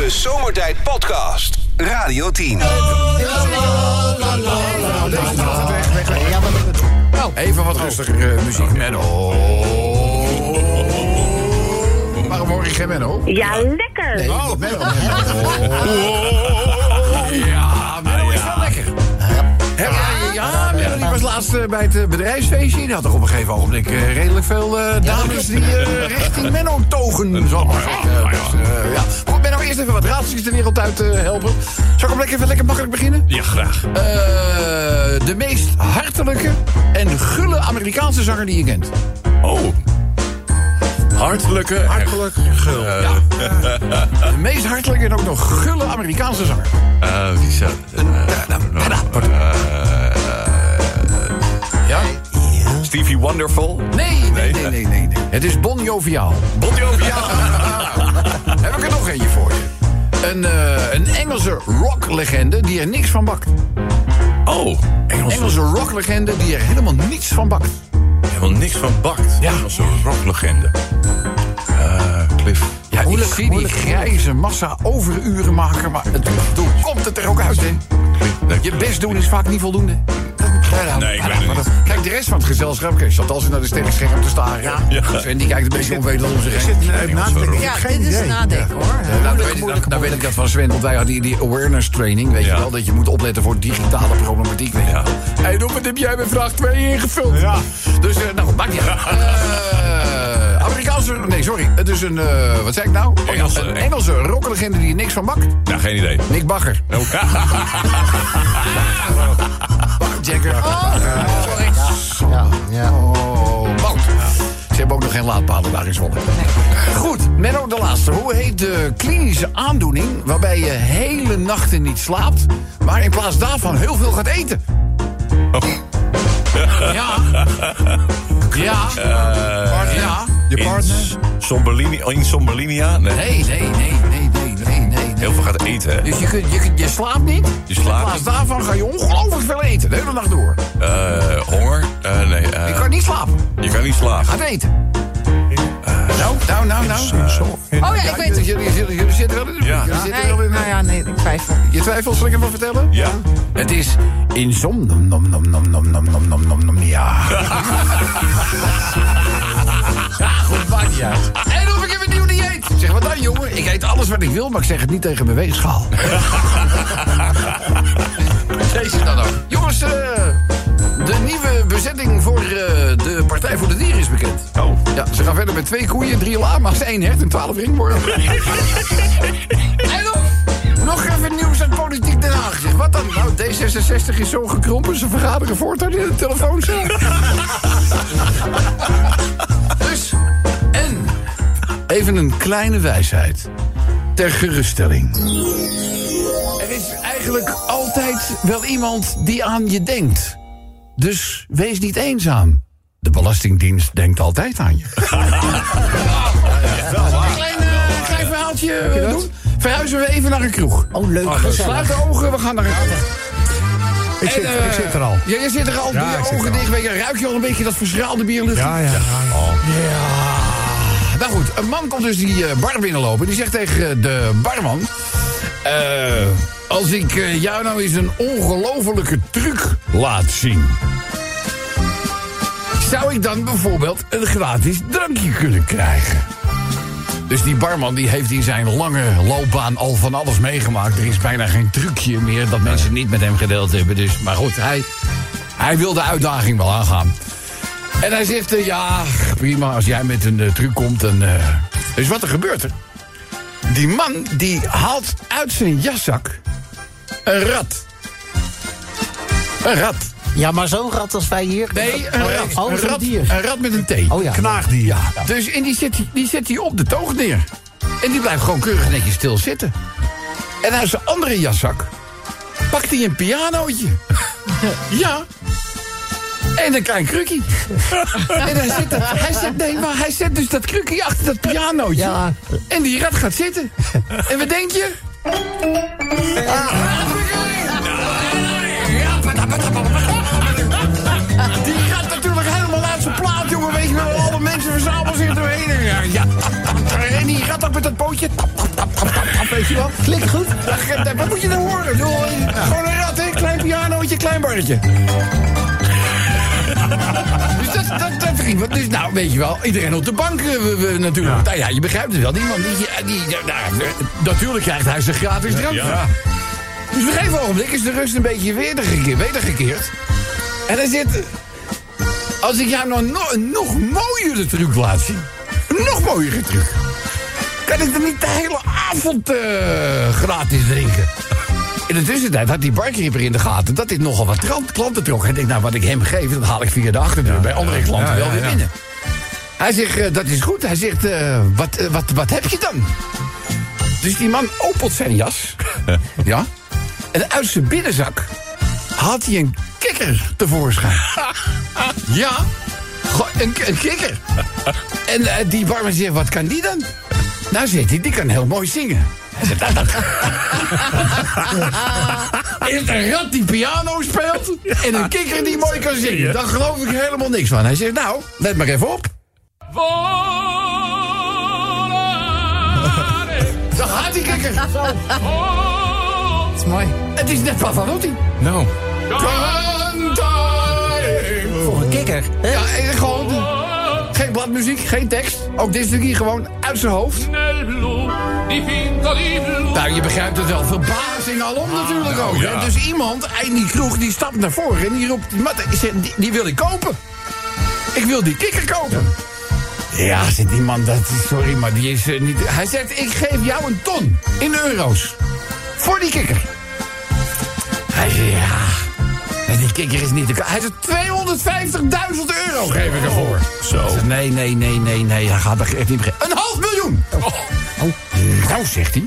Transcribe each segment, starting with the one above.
De Zomertijd Podcast. Radio 10. Even wat rustiger eh, muziek, Menno. Waarom hoor ik geen Menno? Ja, lekker. Nee, Menno, Menno. Ja, Menno is wel lekker. Ja, ja, Menno die was laatst eh, bij het eh, bedrijfsfeestje. Die had toch op een gegeven ogenblik eh, redelijk veel eh, dames die eh, richting Menno togen. Zal ik maar zeggen. Dus, eh, ja. Goed, Menno, eerst even wat raadseltjes de wereld uit eh, helpen. Zal ik hem lekker, even lekker makkelijk beginnen? Ja, graag. Eh, de meest hartelijke en gulle Amerikaanse zanger die je kent. Oh. Hartelijke. Hartelijk gul. ja. De meest hartelijke en ook nog gulle Amerikaanse zanger. Eh, wie zou... Ja? Stevie Wonderful. Nee, nee, nee, nee, nee. nee. Het is Bon Joviaal. Bon Jovi. Ja. Heb ik er nog eentje voor je. Een, eh, een Engelse rocklegende die er niks van bakt. Oh. Engels. Engelse rocklegende die er helemaal niets van bakt. Helemaal niks van bakt. Ja. Engelse rocklegende. Eh, Cliff. Ja, ik zie die grijze massa overuren maken, maar het, toen komt het er ook uit, hè? Je best doen is vaak niet voldoende. Ja, Nee, ik weet het niet. Kijk, de rest van het gezelschap kijk, zat als naar de sterrenscherm te staren. Ja. Sven die kijkt een beetje onwetend om zich heen. Ja, dit is nadenken hoor. Ja, nou, weet ik, nou, nou weet ik dat van Sven, want wij hadden die, die awareness training, weet Ja. je wel, dat je moet opletten voor digitale problematiek. Weet je. Ja. Hey, doe, wat heb jij bij vraag 2 ingevuld? Ja. Dus, eh, nou goed, maakt niet uit. Eh, Amerikaanse, nee, sorry, het is een, eh, wat zei ik nou? Ja, Engelse- een Engelse rocklegende die er niks van bakt. Nou, geen idee. Nick Bagger. Oh. Jagger. Oh, sorry. Ja, ja. Oh, Wout. Ze hebben ook nog geen laadpalen daar in Zwolle. Goed, Menno de laatste. Hoe heet de klinische aandoening waarbij je hele nachten niet slaapt... maar in plaats daarvan heel veel gaat eten? Ja. Ja. ja. Je partner? Somberlinia. In Somberlinia? Nee. Nee, nee, Heel veel gaat eten, hè? Dus je, kunt, je, kunt- je slaapt niet. Je slaapt In plaats niet. daarvan ga je ongelooflijk veel eten. De hele nacht door. Eh, honger? Eh, nee. eh, Je kan niet slapen. je kan niet slapen. Gaat eten. nou, nou, nou, nou. Oh ja, ik weet het. Jullie, jullie, jullie zitten wel in de Ja. jullie zitten Nee, wel in de- nou ja, nee, ik twijfel. Je twijfelt, zal ik hem wel vertellen? Ja. Het is in som nom nom nom nom nom nom nom nom nom nom ja. ja, goed, maakt niet uit. Ik eet alles wat ik wil, maar ik zeg het niet tegen mijn weegschaal. Deze dan ook. Jongens, eh, de nieuwe bezetting voor eh, de Partij voor de Dieren is bekend. Oh. Ja, ze gaan verder met twee koeien, drie lama's, één hert en twaalf ringwormen. en nog, nog even nieuws uit Politiek Den Haag. Zeg, wat dan? Nou, D66 is zo gekrompen, ze vergaderen voortaan in de telefooncel. en even een kleine wijsheid. Ter geruststelling. Er is eigenlijk altijd wel iemand die aan je denkt. Dus wees niet eenzaam. De Belastingdienst denkt altijd aan je. Een klein, eh, klein verhaaltje eh, doen. Verhuizen we even naar een kroeg. Oh, leuk. Sluit de ogen, we gaan naar een Ik zit, eh, ik zit er al. Ja, je zit er al. Doe Ja, je ogen dicht. Ruik je al een beetje dat verschraalde bierlucht? Ja, ja. Nou goed, een man komt dus die eh, bar binnenlopen. Die zegt tegen eh, de barman... eh, als ik jou nou eens een ongelofelijke truc laat zien... zou ik dan bijvoorbeeld een gratis drankje kunnen krijgen? Dus die barman die heeft in zijn lange loopbaan al van alles meegemaakt. Er is bijna geen trucje meer dat mensen niet met hem gedeeld hebben. Dus, maar goed, hij, hij wil de uitdaging wel aangaan. En hij zegt, eh, ja, prima, als jij met een eh, truc komt. Dan, eh. Dus wat er gebeurt er? Die man die haalt uit zijn jaszak een rat. Een rat. Ja, maar zo'n rat als wij hier... Nee, een Oh, rat. Oh, een, rat dier. een rat met een T. Oh ja. Knaagdier. Ja. Dus en die zet, hij- die zet hij op de toog neer. En die blijft gewoon keurig netjes stil zitten. En uit zijn andere jaszak pakt hij een pianootje. ja. En een klein krukkie. en hij zet, dat, hij, zet, nee, maar hij zet dus dat krukkie achter dat pianootje. Ja. En die rat gaat zitten. en wat denk je? Die gaat natuurlijk helemaal uit zijn plaat, jongen. Weet je wel, alle mensen verzamelen zich doorheen. En Ja, ja. En die rat gaat dat met dat pootje. Weet je wel. Klinkt goed. Wat moet je dan horen? Gewoon een rat, hè? Klein pianootje, klein barretje. Dus dat, dat, dat ging wat. Dus nou, weet je wel, iedereen op de bank eh, we, we, natuurlijk. Nou ja, je begrijpt het wel. Die man, die, die, nou, natuurlijk krijgt hij zijn gratis drank. Ja. Dus op een gegeven ogenblik is de rust een beetje wedergekeerd. wedergekeerd. En hij zit... Als ik jou nou nog een nog mooiere truc laat zien... Een nog mooiere truc... kan ik er niet de hele avond eh, gratis drinken. In de tussentijd had die barkeeper in de gaten... dat dit nogal wat klant- klanten trok. Hij denkt, nou, wat ik hem geef, dat haal ik via de achterdeur... bij andere klanten wel weer binnen. Hij zegt, eh, dat is goed. Hij zegt, eh, wat, eh, wat, wat heb je dan? Dus die man opent zijn jas. ja. En uit zijn binnenzak haalt hij een kikker tevoorschijn. ja. Een, een kikker. En die barman zegt, wat kan die dan? Nou, zegt hij, die kan heel mooi zingen. Hij zegt, "Nou, dat... Is een rat die piano speelt en een kikker die mooi kan zingen? Daar geloof ik helemaal niks van. Hij zegt, nou, let maar even op. Daar gaat die kikker. Dat is mooi. Het is net Pavarotti. Nou. Voor een kikker. Ja, gewoon. Geen bladmuziek, geen tekst. Ook dit stukje gewoon uit zijn hoofd. Nou, je begrijpt het wel. Verbazing alom natuurlijk ook. ja. Hè? Dus iemand in die kroeg die stapt naar voren en die roept... "Mat, die, die, wil ik kopen. Ik wil die kikker kopen. Ja, zegt die man, dat sorry, maar die is eh, niet... Hij zegt, ik geef jou een ton in euro's. Voor die kikker. Hij zegt, ja... Kikker is niet te. Hij zegt, 250.000 euro geef ik ervoor. Zo. Hij zegt, nee, nee, nee, nee, nee. Hij gaat er echt niet begrijpen. Een half miljoen! Oh. Nou, zegt hij.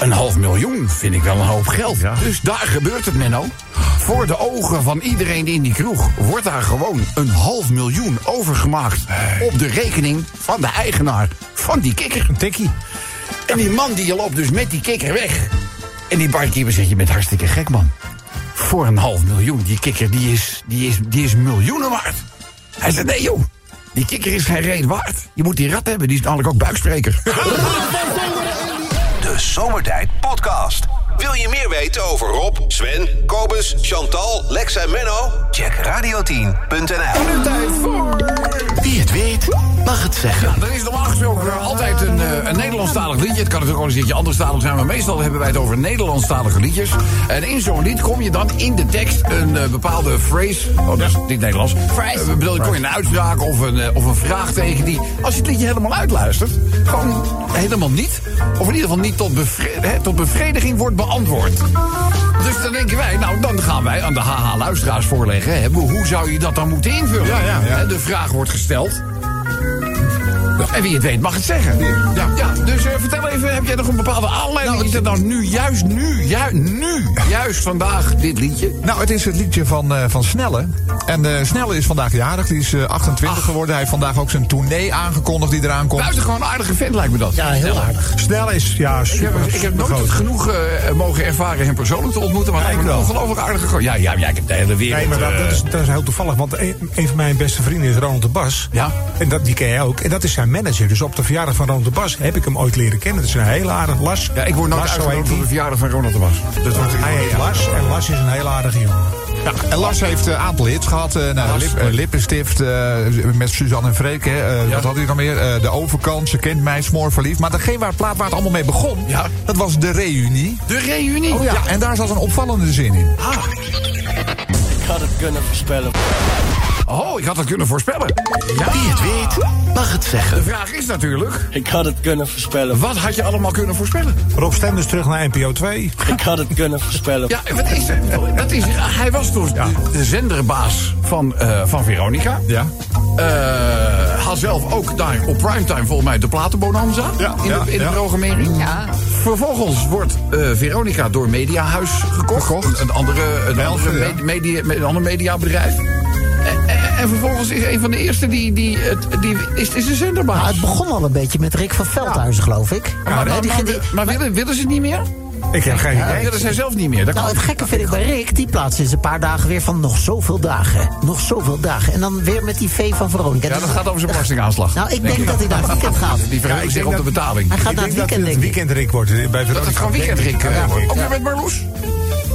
Een half miljoen vind ik wel een hoop geld. Dus daar gebeurt het, Menno. Voor de ogen van iedereen in die kroeg wordt daar gewoon een half miljoen overgemaakt op de rekening van de eigenaar van die kikker. Een tikkie. En die man die loopt dus met die kikker weg. En die barkeeper zegt, je bent hartstikke gek, man. Voor een half miljoen, die kikker die is, die is, die is miljoenen waard. Hij zegt, nee joh, die kikker is geen reet waard. Je moet die rat hebben, die is namelijk ook buikspreker. De Zomertijd Podcast. Wil je meer weten over Rob, Sven, Kobus, Chantal, Lex en Menno? Check radio10.nl. Nu tijd voor... Wie het weet, mag het zeggen. Er is normaal gesproken altijd een, eh, een Nederlandstalig liedje. Het kan natuurlijk ook eens een keertje anderstalig zijn, maar meestal hebben wij het over Nederlandstalige liedjes. En in zo'n lied kom je dan in de tekst een eh, bepaalde phrase. Oh, dat is niet Nederlands. Phrase. Eh, bedoel, kom je een uitspraak of een, of een vraagteken die, als je het liedje helemaal uitluistert, gewoon helemaal niet, of in ieder geval niet tot, bevre- hè, tot bevrediging wordt beantwoord. Dus dan denken wij, nou dan gaan wij aan de HH-luisteraars voorleggen. Hè, hoe zou je dat dan moeten invullen? Hè, De vraag wordt gesteld. health. En wie het weet mag het zeggen. Ja, ja dus eh, vertel even, heb jij nog een bepaalde aanleiding? Nou, is het nou nu, juist nu, ju nu, juist vandaag dit liedje? Nou, het is het liedje van, eh, van Snelle. En eh, Snelle is vandaag jarig. Die is eh, 28 geworden. Hij heeft vandaag ook zijn tournee aangekondigd die eraan komt. Buitengewoon een aardige vent lijkt me dat. Ja, heel aardig. Snel is, ja, Ik super. heb, ik heb nooit genoeg mogen ervaren hem persoonlijk te ontmoeten. Maar hij ik is een wel. ongelooflijk aardige. Ja, ja, ja, ik heb de hele wereld. Nee, maar dat, dat, is, dat is heel toevallig, want een, een van mijn beste vrienden is Ronald de Bas. Ja. En dat, die ken jij ook. En dat is zijn manager. Dus op de verjaardag van Ronald de Bas heb ik hem ooit leren kennen. Dat is een heel aardig Las. ja, ik word nooit uitgenodigd voor de verjaardag van Ronald de Bas. Dat wordt Hij heet Las en Las is een heel aardige jongen. Ja, en Lars heeft een aantal hits gehad. eh, nou, lip, eh, Lippenstift eh, met Suzanne en Freek. hè, eh, Wat had hij nog meer? Eh, de overkant, ze kent mij, smoor verliefd. Maar degene waar het plaat waar het allemaal mee begon, Ja. dat was de reunie. De reunie. ja. en daar zat een opvallende zin in. Ik had het kunnen voorspellen. Oh, ik had het kunnen voorspellen. Ja. Wie het weet, mag het De zeggen. vraag is natuurlijk, Ik had het kunnen voorspellen. wat had je allemaal kunnen voorspellen? Rob Stenders terug naar NPO 2. Ik had het kunnen voorspellen. Ja, wat is het? Dat is, hij was dus de, de zenderbaas van, eh, van Veronica. Ja. Eh, had zelf ook daar op primetime volgens mij de platenbonanza Ja, in, ja, de, in de ja. programmering. Ja. Vervolgens wordt eh, Veronica door Mediahuis gekocht. Een, een andere, een andere ja. me- media, een ander mediabedrijf. En, en, en vervolgens is een van de eerste die, die, het- die is, is de zenderbaas. Nou, het begon al een beetje met Rick van Veldhuizen, geloof ik. maar, die- maar, die- maar willen, willen ze het niet meer? Ik heb geen Ja, idee. dat zijn zelf niet meer. Dat Nou, het gekke vind ik bij Rick, die plaatst sinds een paar dagen weer van nog zoveel dagen. Nog zoveel dagen. En dan weer met die V van Veronica. Ja, Dus- dat gaat over zijn belastingaanslag. Nou, ik denk dat hij naar het weekend gaat. Die verheugt ik zich op de dat- betaling. Hij gaat naar het denk dat weekend, denk weekendrik wordt eh, bij Dat Veronica. het gewoon weekendrik uh, Ja, wordt. Ook ja. weer met Marloes?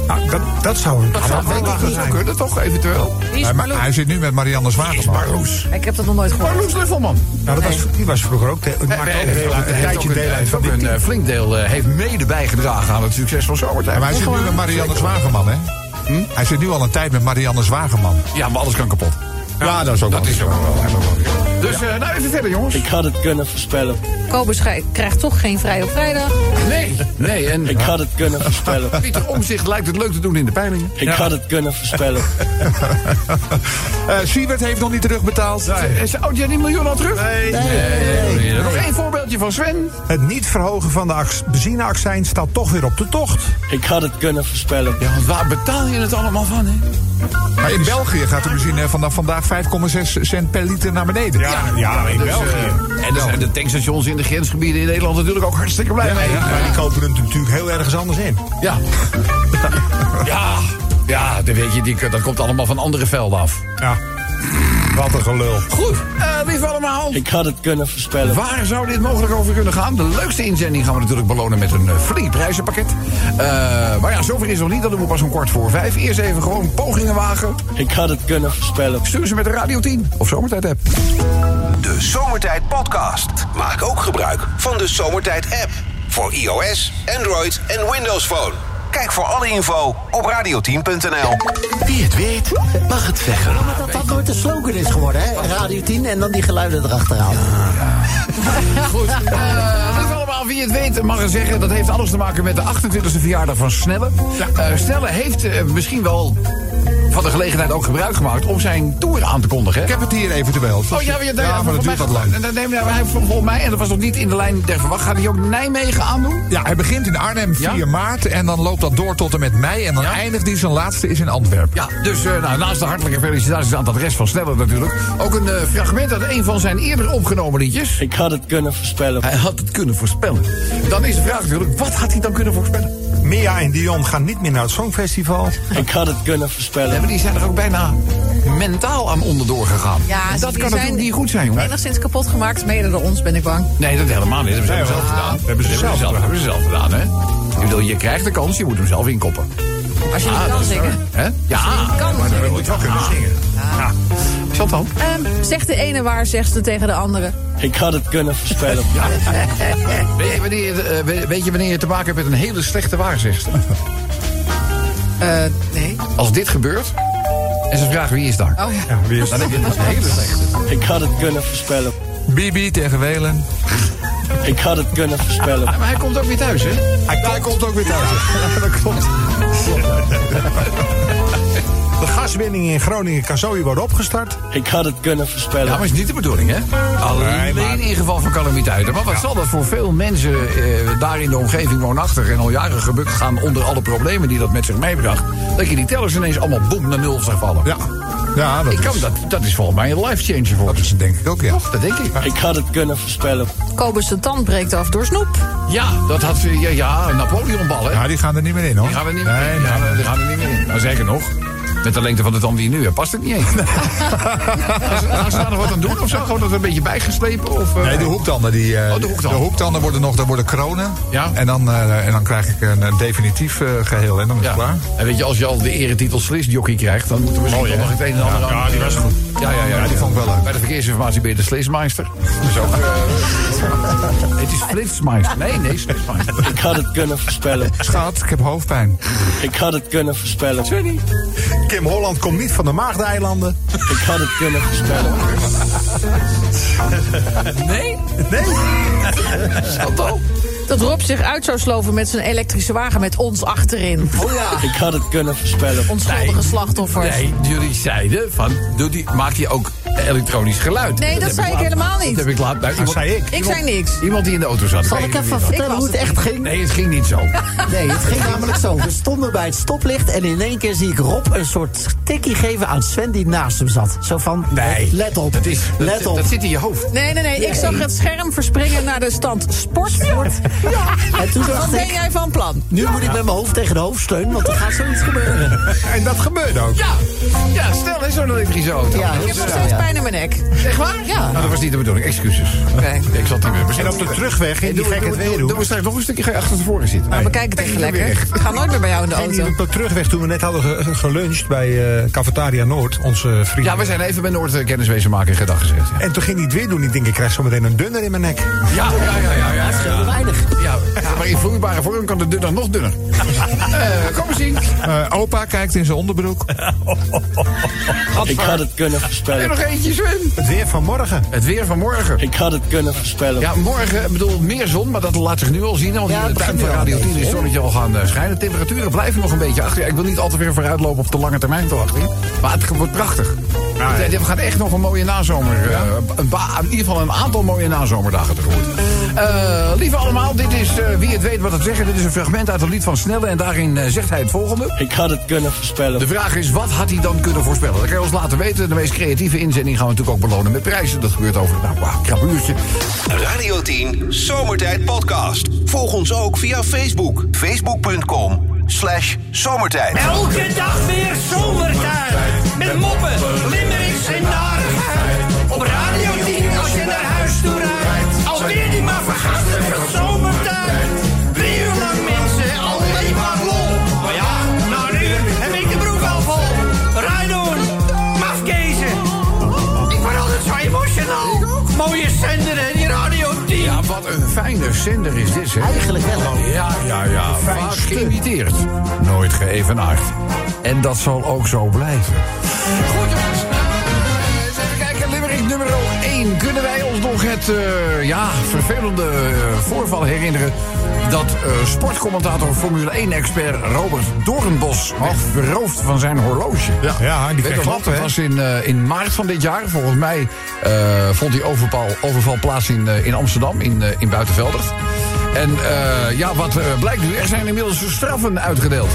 Nou, dat, dat zou een Dat zou zijn. kunnen, toch? Eventueel. Hij, maar hij zit nu met Marianne Zwageman. Marloes. Ik heb dat nog nooit gehoord. Marloes Luffelman. Nou, dat was, die was vroeger ook. de- Het maakt ook een tijdje deel uit van een flink deel eh, heeft mede bijgedragen aan het succes van Zomertijd. Maar hij zit nu met Marianne Zwageman, hè? Hij zit nu al een tijd met Marianne Zwageman. Ja, maar alles kan kapot. Ja, dat is ook Dat wel is ook wel. Dus eh, nou even verder, jongens. Ik had het kunnen voorspellen. Kobus krijgt toch geen vrij op vrijdag. Nee, nee. En Ik had het kunnen voorspellen. Pieter Omzicht lijkt het leuk te doen in de peilingen. Ik had het kunnen voorspellen. Eh Siewert heeft nog niet terugbetaald. Is de oud die miljoen al terug? Nee. Nee. Nog één voorbeeldje van Sven. Het niet verhogen van de ax- benzineaccijns staat toch weer op de tocht. Ik had het kunnen voorspellen. Ja, want waar betaal je het allemaal van, hè? Maar in België gaat de benzine vanaf vandaag 5,6 cent per liter naar beneden. Ja, ja in Dus, België. eh, en er zijn de tankstations in de grensgebieden in Nederland natuurlijk ook hartstikke blij mee. Maar die kopen het natuurlijk heel ergens anders in. Ja. ja. Ja, dat weet je, die, dat komt allemaal van andere velden af. Ja. Wat een gelul. Goed, eh lief allemaal. Ik had het kunnen voorspellen. Waar zou dit mogelijk over kunnen gaan? De leukste inzending gaan we natuurlijk belonen met een eh, free prijzenpakket. Eh, maar ja, zover is nog niet. Dat doen we pas om kwart voor vijf. Eerst even gewoon pogingen wagen. Ik had het kunnen voorspellen. Stuur ze met de Radio 10 of Zomertijd app. De Zomertijd Podcast. Maak ook gebruik van de Zomertijd app. Voor iOS, Android en Windows Phone. Kijk voor alle info op radioteam.nl. Wie het weet, mag het zeggen. Dat dat nooit de slogan is geworden, hè? Radio 10 en dan die geluiden erachteraan. Goed. Eh, lief allemaal, wie het weet mag er zeggen. Dat heeft alles te maken met de 28e verjaardag van Snelle. Eh, Snelle heeft eh, misschien wel van de gelegenheid ook gebruik gemaakt... om zijn tour aan te kondigen. Ik heb het hier eventueel. Oh ja, maar, ja, ja, maar dat duurt wat lang. En dan neem hij volgens mij, en dat was nog niet in de lijn der verwacht... gaat hij ook Nijmegen aandoen? Ja, hij begint in Arnhem 4 Ja? maart en dan loopt dat door tot en met mei. En dan Ja? eindigt hij zijn laatste is in Antwerpen. Ja, dus eh, nou, naast de hartelijke felicitaties aan het adres van Sneller natuurlijk... ook een eh, fragment uit een van zijn eerder opgenomen liedjes. Ik had het kunnen voorspellen. Hij had het kunnen voorspellen. Dan is de vraag natuurlijk, wat had hij dan kunnen voorspellen? Mia en Dion gaan niet meer naar het Songfestival. Ik had het kunnen Ja, voorspellen. maar die zijn er ook bijna mentaal aan onderdoor gegaan. Ja, En dat kan zijn natuurlijk niet goed zijn, jongen. Enigszins kapot gemaakt, mede door ons, ben ik bang. Nee, dat helemaal niet. Dat hebben ze Nee, zelf gedaan. Hebben ze zelf gedaan. hebben ze zelf gedaan, hè? Ik bedoel, je krijgt de kans, je moet hem zelf inkoppen. Als je Ah, niet dat kan zingen. Hè? Ja, kan maar dan wil je wel kunnen zingen. Ja. Chantal? Ehm, zegt de ene waar, zegt ze tegen de andere. Ik had het kunnen voorspellen. Weet je, wanneer, je, eh, weet- je wanneer je te maken hebt met een hele slechte waarzegster? Eh, nee. Als dit gebeurt en ze vragen wie is daar, Oh ja. Ja, wie is dan heb je een hele slechte. Ik had het kunnen voorspellen. Bibi tegen Welen. Ik had het kunnen voorspellen. Maar hij komt ook weer thuis, hè? Hij, Hij komt ook weer thuis. dat klopt. De gaswinning in Groningen kan zo worden opgestart. Ik had het kunnen Ja, voorspellen. maar is niet de bedoeling, hè? Alleen Nee, maar- in geval van calamiteiten. Maar wat zal dat voor veel mensen eh, daar in de omgeving woonachtig en al jaren gebukt gaan onder alle problemen die dat met zich meebracht? Dat je die tellers ineens allemaal boem naar nul zag vallen. Ja, ja dat, Ik kan, is, dat, dat is volgens mij een life changer voor dat is denk ik ook, ja. Dat denk ik. Ik had het kunnen voorspellen. Kobus zijn tand breekt af door snoep. Ja, dat had ze. Ja, ja een Napoleonbal, hè? Ja, die gaan er niet meer in, hoor. Die gaan we niet nee, meer in. Nee, Ja, die gaan er niet meer in. Nou, zeker nog. Met de lengte van de tand die je nu hebt, past het niet eens. Gaan ze- Gaan ze daar nog wat aan doen of zo? Gewoon dat een beetje bijgeslepen? Of, eh, Nee, de hoektanden. Die, eh, Oh, de hoektanden. de hoektanden worden nog, daar worden kronen. Ja. En dan, eh, en dan krijg ik een, definitief eh, geheel. En dan is het Ja. klaar. En weet je, als je al de eretitel slisjockey krijgt, dan moeten we misschien Mooi, nog het een en ander aan. ja, die was goed. Ja, ja, ja, Ja, die vond ik wel leuk. Bij de verkeersinformatie ben je de Slismeister. Dus ook, eh, het is Flitsmeister. Nee, nee, Slismeister. Ik had het kunnen voorspellen. Schat, ik heb hoofdpijn. Ik had het kunnen voorspellen. Kim Holland komt niet van de Maagdeilanden. Ik had het kunnen voorspellen. Nee? Nee. Chantal? Dat Rob zich uit zou sloven met zijn elektrische wagen met ons achterin. Oh ja. Ik had het kunnen voorspellen. Onschuldige slachtoffers. Nee, jullie zeiden van, doe die, maak je ook elektronisch geluid. Nee, dat zei ik helemaal niet. Dat heb ik laat. Nou, iemand, zei ik. Ik zei niks. Iemand die in de auto zat. Zal ik even dat. vertellen hoe het het echt niet. ging? Nee, het ging niet zo. Nee, het ging namelijk zo. We stonden bij het stoplicht en in één keer zie ik Rob een soort tikkie geven aan Sven die naast hem zat. Zo van, Nee. let op, Dat, is, dat, let dat op. zit in je hoofd. Nee, nee, nee. Ik zag het scherm verspringen naar de stand sport. En toen Wat dacht ben ik, jij van plan? nu moet ik met mijn hoofd tegen de hoofdsteun, want er gaat zoiets gebeuren. En dat gebeurde ook. Ja, ja stel eens zo'n elektrische auto. Ja, Ik heb nog steeds pijn in mijn nek. Echt waar? Ja. Nou, dat was niet de bedoeling. Excuses. Oké. Ik zat niet meer En op de terugweg ging die Doe, gek doe, het doe, weer doe, doen. we straks nog een stukje achter tevoren zitten. Nou, bekijk het even lekker. Ik ga nooit meer bij jou in de En auto. op de terugweg toen we net hadden ge- geluncht bij eh Cafetaria Noord, onze vriend. Ja, we zijn even bij Noord eh, kenniswezen maken gedag gezegd. Ja, En toen ging hij het weer doen. Ik denk, ik krijg zo meteen een dunner in mijn nek. ja, ja, ja. ja, ja, Scheelde weinig. Ja, vloeibare vorm kan de dunner nog dunner. Eh, kom eens zien. Eh, opa kijkt in zijn onderbroek. Ik had het kunnen En voorspellen. nog eentje, Sven. Het weer van morgen. Het weer van morgen. Ik had het kunnen voorspellen. Ja, morgen, ik bedoel, meer zon, maar dat laat zich nu al zien. Want Ja, in de het tuin begint van Radio een 10 is het zonnetje al gaan eh, schijnen. Temperaturen blijven nog een beetje achter. Ja, ik wil niet al te ver vooruitlopen op de lange termijn verwachting. Maar het wordt prachtig. Het- We gaan echt nog een mooie nazomer. eh, een ba- in ieder geval een aantal mooie nazomerdagen tegemoet. Eh lieve allemaal, dit is eh, wie het weet wat het zeggen. Dit is een fragment uit het lied van Snelle. En daarin eh, zegt hij het volgende. Ik had het kunnen voorspellen. De vraag is, wat had hij dan kunnen voorspellen? Dat kan je ons laten weten. De meest creatieve inzending gaan we natuurlijk ook belonen met prijzen. Dat gebeurt over nou, een krap uurtje. Radio 10 Zomertijd Podcast. Volg ons ook via Facebook. Facebook.com slash zomertijd. Elke dag weer zomertijd. Met moppen, limmerings en fijne zender is dit, zeg. Eigenlijk wel. Ja, ja, ja. Vaak geïmiteerd. Nooit geëvenaard. En dat zal ook zo blijven. Goed, jongens. Eh, even kijken. Limerick nummer 1. Kunnen wij ons nog het eh, ja, vervelende eh, voorval herinneren... dat eh, sportcommentator Formule 1-expert Robert Doornbos werd beroofd van zijn horloge? Ja, die Weet kreeg je klappen, dat was in, in maart van dit jaar. Volgens mij vond die overval, overval plaats in, in Amsterdam, in, in Buitenveldert. En eh, ja, wat eh, blijkt nu, er zijn inmiddels straffen uitgedeeld.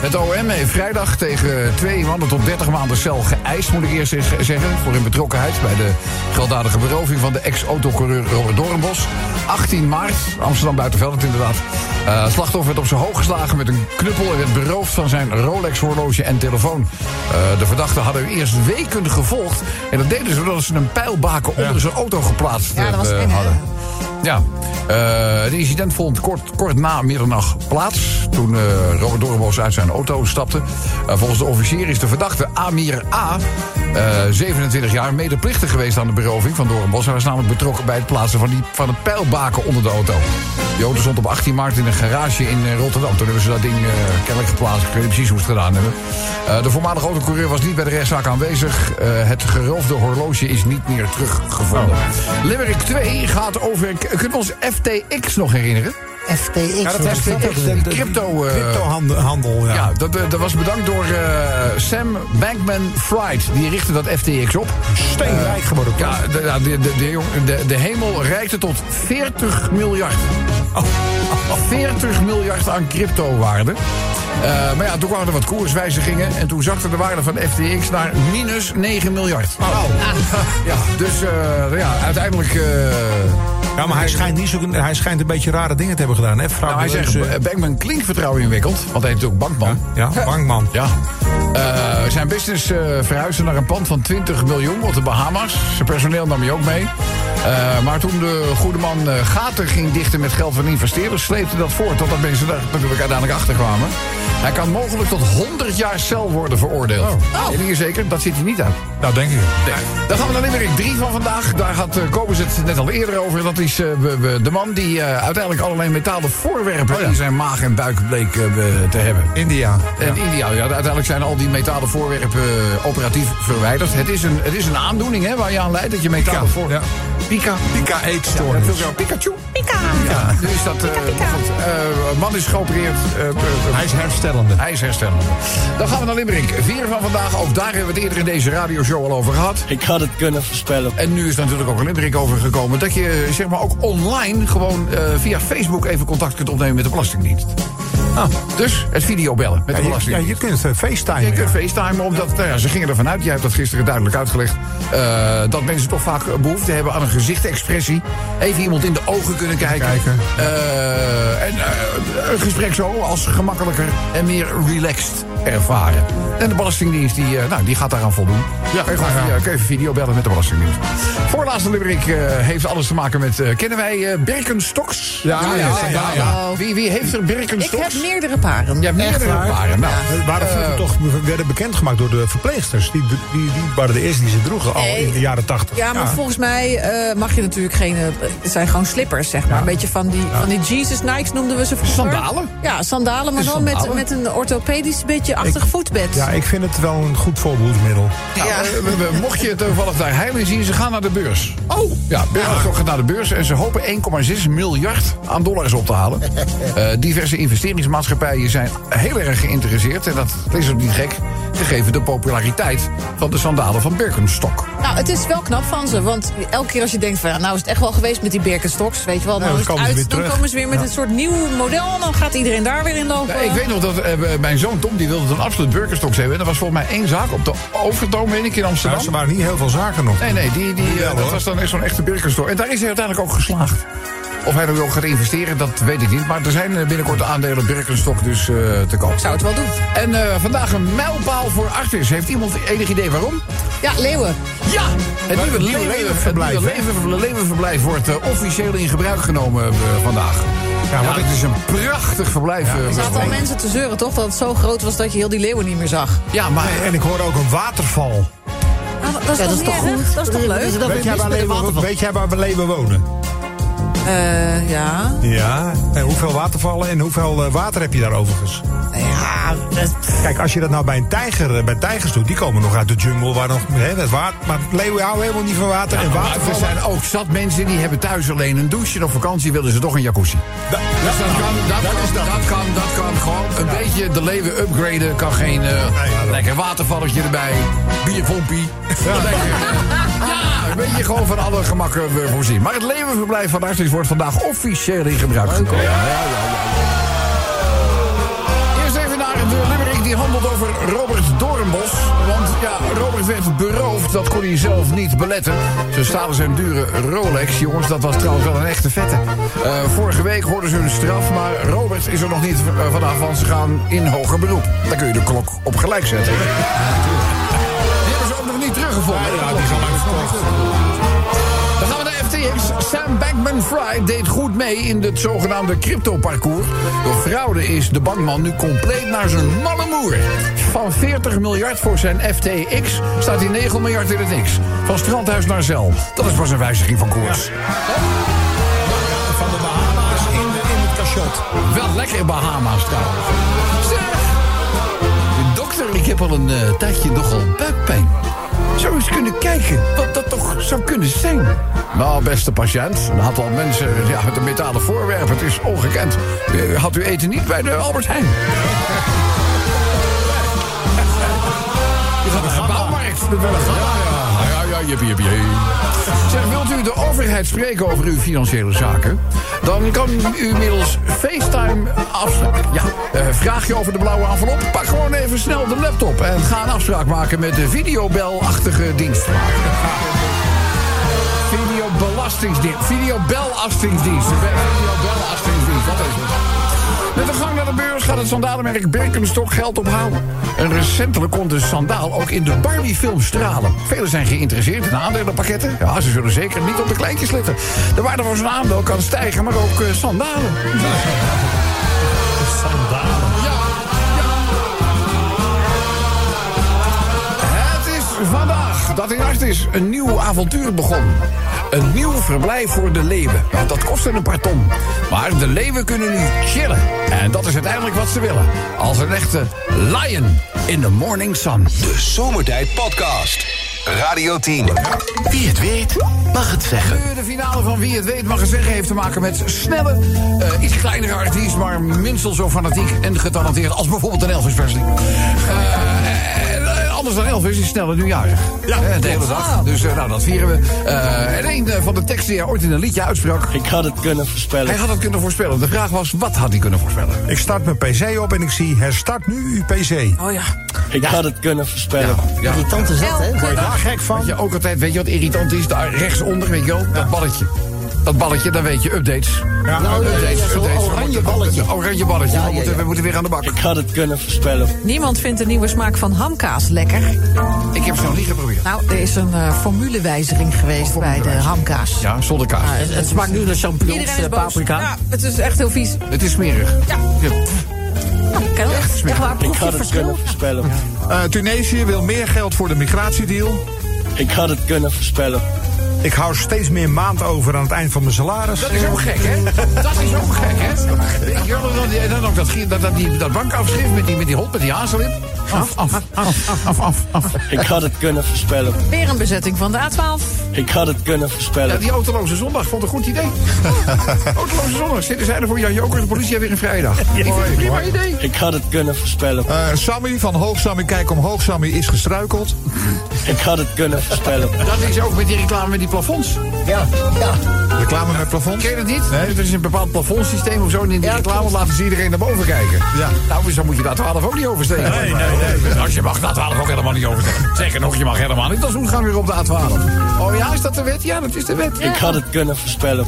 Het OM heeft vrijdag tegen twee mannen tot 30 maanden cel geëist, moet ik eerst zeggen. Voor hun betrokkenheid bij de gewelddadige beroving van de ex-autocoureur Robert Doornbos. 18 maart, Amsterdam Buitenveldert inderdaad. Eh, het slachtoffer werd op zijn hoog geslagen met een knuppel... en werd beroofd van zijn Rolex-horloge en telefoon. Eh, de verdachten hadden eerst weken gevolgd. En dat deden ze doordat ze een pijlbaken onder zijn auto geplaatst Ja, dat was eh, eng, hadden. Ja, eh het incident vond kort, kort na middernacht plaats. Toen eh, Robert Doornbos uit zijn auto stapte. Volgens de officier is de verdachte Amir A. eh, 27 jaar medeplichtig geweest aan de beroving van Doornbos. Hij was namelijk betrokken bij het plaatsen van, die, van het pijlbaken onder de auto. Die auto stond op 18 maart in een garage in eh, Rotterdam. Toen hebben ze dat ding eh, kennelijk geplaatst. Ik weet niet precies hoe ze het gedaan hebben. Eh, de voormalige autocoureur was niet bij de rechtszaak aanwezig. Eh, het geroofde horloge is niet meer teruggevonden. Limerick 2 gaat over... Kunnen we ons FTX nog herinneren? FTX. Ja, dat de- de- Crypto, eh, Cryptohandel, ja. Ja, dat, eh, dat was bedankt door eh, Sam Bankman-Fried. Die richtte dat FTX op. Steenrijk geworden. Ja, de, ja, de, de, de, jong- de, de hemel reikte tot 40 miljard. 40 miljard aan cryptowaarde. Eh maar ja, toen kwamen er wat koerswijzigingen. En toen zakte de waarde van FTX naar minus 9 miljard. Ja, dus eh, ja, uiteindelijk... eh, Ja, maar hij schijnt, niet zo, hij schijnt een beetje rare dingen te hebben gedaan. Hè? nou, hij zegt, Frauduleuze- eh, Bankman klinkt vertrouwen inwikkeld. Want hij is natuurlijk bankman. Ja, bankman. Ja. Eh, zijn business eh verhuisde naar een pand van 20 miljoen op de Bahamas. Zijn personeel nam hij ook mee. Maar toen de goede man gaten ging dichten met geld van investeerders... sleepte dat voort totdat mensen daar natuurlijk uiteindelijk achter kwamen. Hij kan mogelijk tot 100 jaar cel worden veroordeeld. Oh. Weet je zeker? Dat zit hij niet uit. Nou, denk ik. Nee. Dan gaan we naar Limerick 3 van vandaag. Daar had uh, Kobus het net al eerder over. Dat is uh, we, we, de man die uh, uiteindelijk allerlei metalen voorwerpen... Oh ja. in zijn maag en buik bleek uh, te hebben. India. En ja. India, ja. Uiteindelijk zijn al die metalen voorwerpen operatief verwijderd. Het is een, het is een aandoening hè, waar je aan leidt dat je metalen voor... Ja. Pika. Pika eetstoornis. Ja, dat Pikachu. Pika. Ja, nu is dat... Uh, pika, pika. Uh, man is geopereerd. Hij is hersteld. Herstellende. Hij is herstellende. Dan gaan we naar Limerick. Vier van vandaag. Ook daar hebben we het eerder in deze radioshow al over gehad. Ik had het kunnen voorspellen. En nu is er natuurlijk ook een Limerick overgekomen... dat je zeg maar ook online gewoon eh, via Facebook even contact kunt opnemen met de Belastingdienst. Ah. Dus het videobellen met de Ja, je, ja, Belastingdienst. je kunt uh, FaceTime. Je kunt facetimen, omdat nou ja, ze gingen ervan uit, jij hebt dat gisteren duidelijk uitgelegd, eh, dat mensen toch vaak behoefte hebben aan een gezichtexpressie. Even iemand in de ogen kunnen kijken. Kijken. Eh, en eh, een gesprek zo als gemakkelijker en meer relaxed ervaren. En de Belastingdienst die, eh, nou, die gaat daaraan voldoen. Ja, kun je, gewoon via, kun je even video bellen met de Belastingdienst. Voorlaatste limerick eh, heeft alles te maken met, eh, kennen wij eh Birkenstocks? Ja, ja, ja, ja. Wie, wie heeft er Ik Birkenstocks? Meerdere paren. Ja, meerdere paren. Nou, Het waren vroeger toch werden bekendgemaakt door de verpleegsters. Die, die, die waren de eerste die ze droegen al Nee. in de jaren tachtig. Ja, maar volgens mij eh, mag je natuurlijk geen... eh, het zijn gewoon slippers, zeg maar. Een beetje van die, van die Jesus Nikes noemden we ze vroeger. Sandalen? Ja, sandalen, maar dan met, met een orthopedisch beetje achtig voetbed. Ja, ik vind het wel een goed voorbehoedsmiddel. Nou, Ja. eh, mocht je toevallig daar heilen zien, ze gaan naar de beurs. Oh! Ja, Birkenstock gaat naar de beurs en ze hopen 1,6 miljard aan dollars op te halen. Diverse investeringsmaatschappijen zijn heel erg geïnteresseerd. En dat is ook niet gek, gegeven de populariteit van de sandalen van Birkenstock. Nou, het is wel knap van ze. Want elke keer als je denkt van... Ja, nou is het echt wel geweest met die Birkenstocks. Weet je wel, Ja, dan, dan is het komen ze uit, weer dan terug. komen ze weer met Ja. een soort nieuw model. En dan gaat iedereen daar weer in lopen. Ja, ik weet nog dat eh, mijn zoon Tom, die wilde dan absoluut Birkenstocks hebben. En er was volgens mij één zaak op de Overtoom, weet ik, in Amsterdam. er waren niet heel veel zaken nog. Nee, nee, die, die, eh, dat hoor. was dan echt zo'n echte Birkenstock. En daar is hij uiteindelijk ook geslaagd. Of hij er ook gaat investeren, dat weet ik niet. Maar er zijn eh, binnenkort aandelen Birkenstock dus eh, te koop. Ik zou het wel doen. En eh, vandaag een mijlpaal voor Artis. Heeft iemand enig idee waarom? Ja, leeuwen. Ja! Het nieuwe, het nieuwe leven- levenverblijf wordt officieel in gebruik genomen vandaag. Ja, wat het is een prachtig verblijf. eh, Er zaten al mensen te zeuren, toch? Dat het zo groot was dat je heel die leeuwen niet meer zag. ja, maar En ik hoor ook een waterval. Ah, dat is Ja, toch, dat is toch goed? Dat is toch leuk? Weet jij, waar weet jij waar leeuwen wonen? Eh, ja. Ja. En hoeveel watervallen en hoeveel eh, water heb je daar overigens? Ja, dat- Kijk, als je dat nou bij een tijger, eh, bij tijgers doet, die komen nog uit de jungle waar nog hè, het water. Maar leeuwen houden helemaal niet van water. en Maar watervallen. er zijn ook zat mensen die hebben thuis alleen een douche. En op vakantie willen ze toch een jacuzzi. Da- Dus dat kan, dat, kan, dat, kan, dat kan gewoon een beetje de leven upgraden. Kan geen eh, lekker watervalletje erbij. Bierpompie. Lekker, eh, ja, een beetje gewoon van alle gemakken eh, voorzien. Maar het levenverblijf van Artis wordt vandaag officieel in gebruik genomen. Eerst even naar de limerick die handelt over Robert Doornbos. Want ja, Robert werd beroofd, dat kon hij zelf niet beletten. Ze stalen zijn dure Rolex. Jongens, dat was trouwens wel een echte vette. Eh, vorige week hoorden ze hun straf, maar Robert is er nog niet eh, vanaf, want ze gaan in hoger beroep. Dan kun je de klok op gelijk zetten. Teruggevonden. Ja, die gaan dan gaan we naar FTX. Sam Bankman-Fried deed goed mee in het zogenaamde crypto-parcours. Door fraude is de bankman nu compleet naar zijn malle moer. Van 40 miljard voor zijn FTX staat hij 9 miljard in het niks. Van strandhuis naar zeil. Dat is pas een wijziging van koers. Van de Bahama's in, de, in het cachot. Wel lekker Bahama's trouwens. Zeg, dokter, ik heb al een eh, tijdje nogal buikpijn. Zou eens kunnen kijken wat dat toch zou kunnen zijn. Nou, beste patiënt, een aantal mensen ja, met een metalen voorwerp, het is ongekend. Eh, Had u eten niet bij de Albert Heijn? Je gaat naar de bouwmarkt. Ja, ja, ja, ja. Zeg, wilt u de overheid spreken over uw financiële zaken? Dan kan u middels FaceTime afspraken. Ja, eh, vraag je over de blauwe envelop? Pak gewoon even snel de laptop en ga een afspraak maken met de videobelachtige dienst. Videobelastingsdienst. Videobelastingsdienst. Videobelastingsdienst. Dat is het. Met de gang naar de beurs gaat het sandalenmerk Birkenstock geld ophalen. En recentelijk kon de sandaal ook in de Barbie-film stralen. Velen zijn geïnteresseerd in aandelenpakketten. Ja, ze zullen zeker niet op de kleintjes letten. De waarde van zo'n aandeel kan stijgen, maar ook eh, sandalen. Sandalen. Dat in Artis een nieuw avontuur begon. Een nieuw verblijf voor de leeuwen. Dat kostte een paar ton. Maar de leeuwen kunnen nu chillen. En dat is uiteindelijk wat ze willen. Als een echte lion in the morning sun. De Zomertijd Podcast. Radio 10. Wie het weet, mag het zeggen. De finale van Wie het weet mag het zeggen heeft te maken met snelle, eh, iets kleinere artiest, maar minstens zo fanatiek en getalenteerd als bijvoorbeeld een Elvis Presley. Eh, anders dan Elvis is sneller nu jarig. Ja, de hele dag. Dus eh, nou, dat vieren we. Eh, en een eh, van de teksten die hij ooit in een liedje uitsprak. Ik had het kunnen voorspellen. Hij had het kunnen voorspellen. De vraag was, wat had hij kunnen voorspellen? Ik start mijn PC op en ik zie herstart nu uw PC. Oh ja. Ik had het kunnen voorspellen. Ja. Irritant is dat, hè? Word je daar gek van? Weet je ook altijd, weet je wat irritant is? Daar rechtsonder, weet je wel, dat balletje. Dat balletje, dan weet je, updates. Ja, Nou, ja, ja, ja, zo'n updates. oranje balletje. Oranje balletje. Ja, we, ja, moeten, ja. we moeten weer aan de bak. Ik had het kunnen voorspellen. Niemand vindt de nieuwe smaak van hamkaas lekker. Ik heb ze nog niet geprobeerd. Nou, er is een eh, formulewijziging geweest bij de hamkaas. Ja, zonder kaas. Ja, het, het smaakt nu naar champignons, boos. paprika. Ja, het is echt heel vies. Het is smerig. Ja. Nou, echt, echt waar, Ik had het kunnen voorspellen. Eh, Tunesië wil meer geld voor de migratiedeal. Ik had het kunnen voorspellen. Ik hou steeds meer maand over aan het eind van mijn salaris. Dat is ook gek, hè? Dat is ook gek, hè? Je wel, dan, ook dat, dat, dat, bankafschrift met die, met die hond, met die hazenlip. Af, af, af, af, af, af. Ik had het kunnen voorspellen. Weer een bezetting van de A12. Ik had het kunnen Ja, voorspellen. die autoloze zondag vond een goed idee. autoloze zondag. Zitten zij er voor Jan Joker, de politie weer een vrijdag. Ik vind het een prima idee. Ik had het kunnen voorspellen. Eh, Sammy van Hoog Sammy, kijk omhoog Sammy, is gestruikeld. Ik had het kunnen voorspellen. Dat is ook met die reclame met die plafonds. Ja, ja. Reclame met plafond. Ken je dat niet? Nee. Er is een bepaald plafondsysteem of zo. En in die Ja, reclame klopt. laten ze iedereen naar boven kijken. Ja. Nou, dus dan moet je daar 12 ook niet oversteken. Nee, nee, nee. Als je mag daar 12 ook helemaal niet oversteken. Zeker nog, je mag helemaal niet als gaan weer op de A12. Oh ja, is dat de wet? Ja, dat is de wet. Ik had het kunnen voorspellen.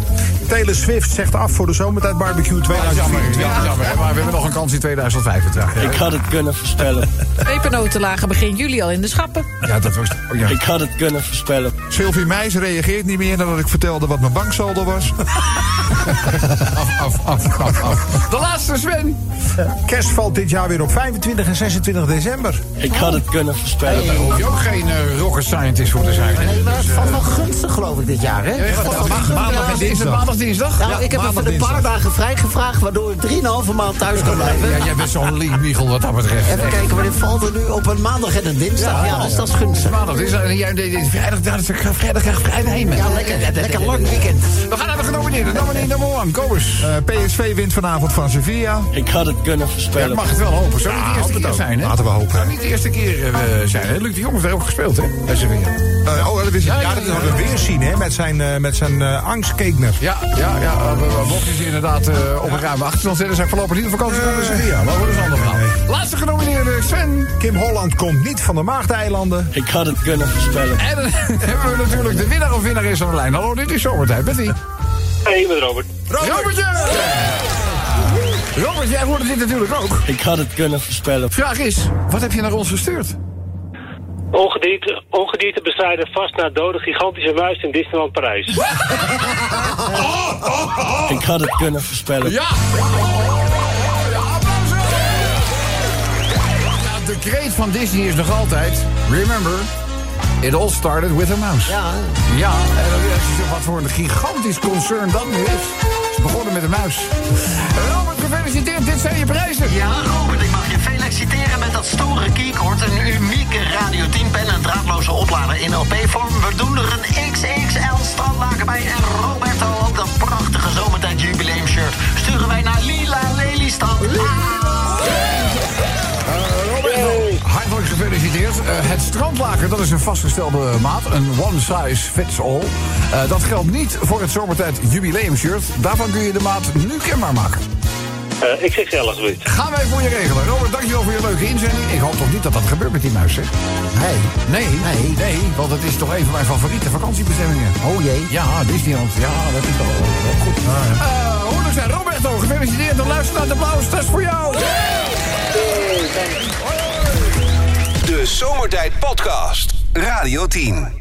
Taylor Swift zegt af voor de zomertijd barbecue Ja, jammer, 2024. ja, jammer. Maar we hebben nog een kans in 2025. Ik had het kunnen voorspellen. Pepernoten lagen begin juli al in de schappen. Ja, dat was... oh, ja. Ik had het kunnen voorspellen. Sylvie Meijs reageert niet meer nadat ik vertelde wat mijn banksaldo was. Af, af, af, af, af. De laatste, Sven. Kerst valt dit jaar weer op 25 en 26 december. Ik had het kunnen voorspellen. Daar hoef je ook geen eh, rocket scientist voor te zijn. Nee, maar het valt wel gunstig, geloof ik, dit jaar, hè? Ja, gunstig. maandag en Is het dinsdag. maandag, dinsdag? Nou, Ja, ik heb even een paar dinsdag. dagen vrijgevraagd, waardoor ik 3,5 maand thuis kan blijven. Ja, jij bent zo'n linkmiegel wat dat betreft. Even kijken, wanneer valt er nu op een maandag en een dinsdag? Ja, dus dat is gunstig. Maandag is en jij deed dit vrijdag, ja, dat is vrijdag, graag vrijdag heen. Ja, lekker, lekker lang weekend. We gaan naar de genomineerden. Nomineer nummer 1, kom eens. Eh, PSV wint vanavond van Sevilla. Ik had het kunnen Ja, voorspellen. ik mag het wel hopen. Zou niet de eerste keer zijn, hè? Laten we hopen. Zou niet de eerste keer eh, zijn, hè? Luc de Jong heeft er ook gespeeld, hè? Bij Sevilla. Eh, oh, dat is Ja, Ja, dat hadden we weer zien, hè, met zijn, eh met zijn angstkeekner. Ja, ja, ja. Mocht hij inderdaad eh, op een ruime achterstand zetten... zijn voorlopig niet op vakantie naar Sevilla. Maar dat is een ander verhaal. Laatste genomineerde, Sven. Kim Holland komt niet van de Maagdeilanden. Ik had het kunnen voorspellen. En dan hebben we natuurlijk de winnaar of winnaar is aan de lijn. Hallo, dit is zomertijd. Met Hey, met Robert. Robertje! Robert, jij hoorde dit natuurlijk ook. Ik had het kunnen voorspellen. Vraag is, wat heb je naar ons gestuurd? Ongedierte, ongedierte bestrijden vast naar dode gigantische muis in Disneyland Parijs. Ik had het kunnen voorspellen. Ja! Ja, applaus! Ja, de kreet van Disney is nog altijd... Remember, it all started with a mouse. Ja, Ja, en wat voor een gigantisch concern dat nu is. Ze begonnen met een muis. Robert, gefeliciteerd. Dit zijn je prijzen. Ja, dat is een vastgestelde maat. Een one size fits all. Eh, dat geldt niet voor het zomertijd jubileumshirt. Daarvan kun je de maat nu kenbaar maken. Eh XXL alsjeblieft. Gaan wij voor je regelen. Robert, dankjewel voor je leuke inzending. Ik hoop toch niet dat dat gebeurt met die muis, zeg? nee. Nee, Nee. nee, want het is toch een van mijn favoriete vakantiebestemmingen. Oh jee. Ja, Disneyland. Ja, dat is toch wel, wel goed. Eh, hoe dan zijn Roberto, gefeliciteerd. Dan luister naar de applaus. Dat is voor jou. De Zomertijd Podcast. Radio 10.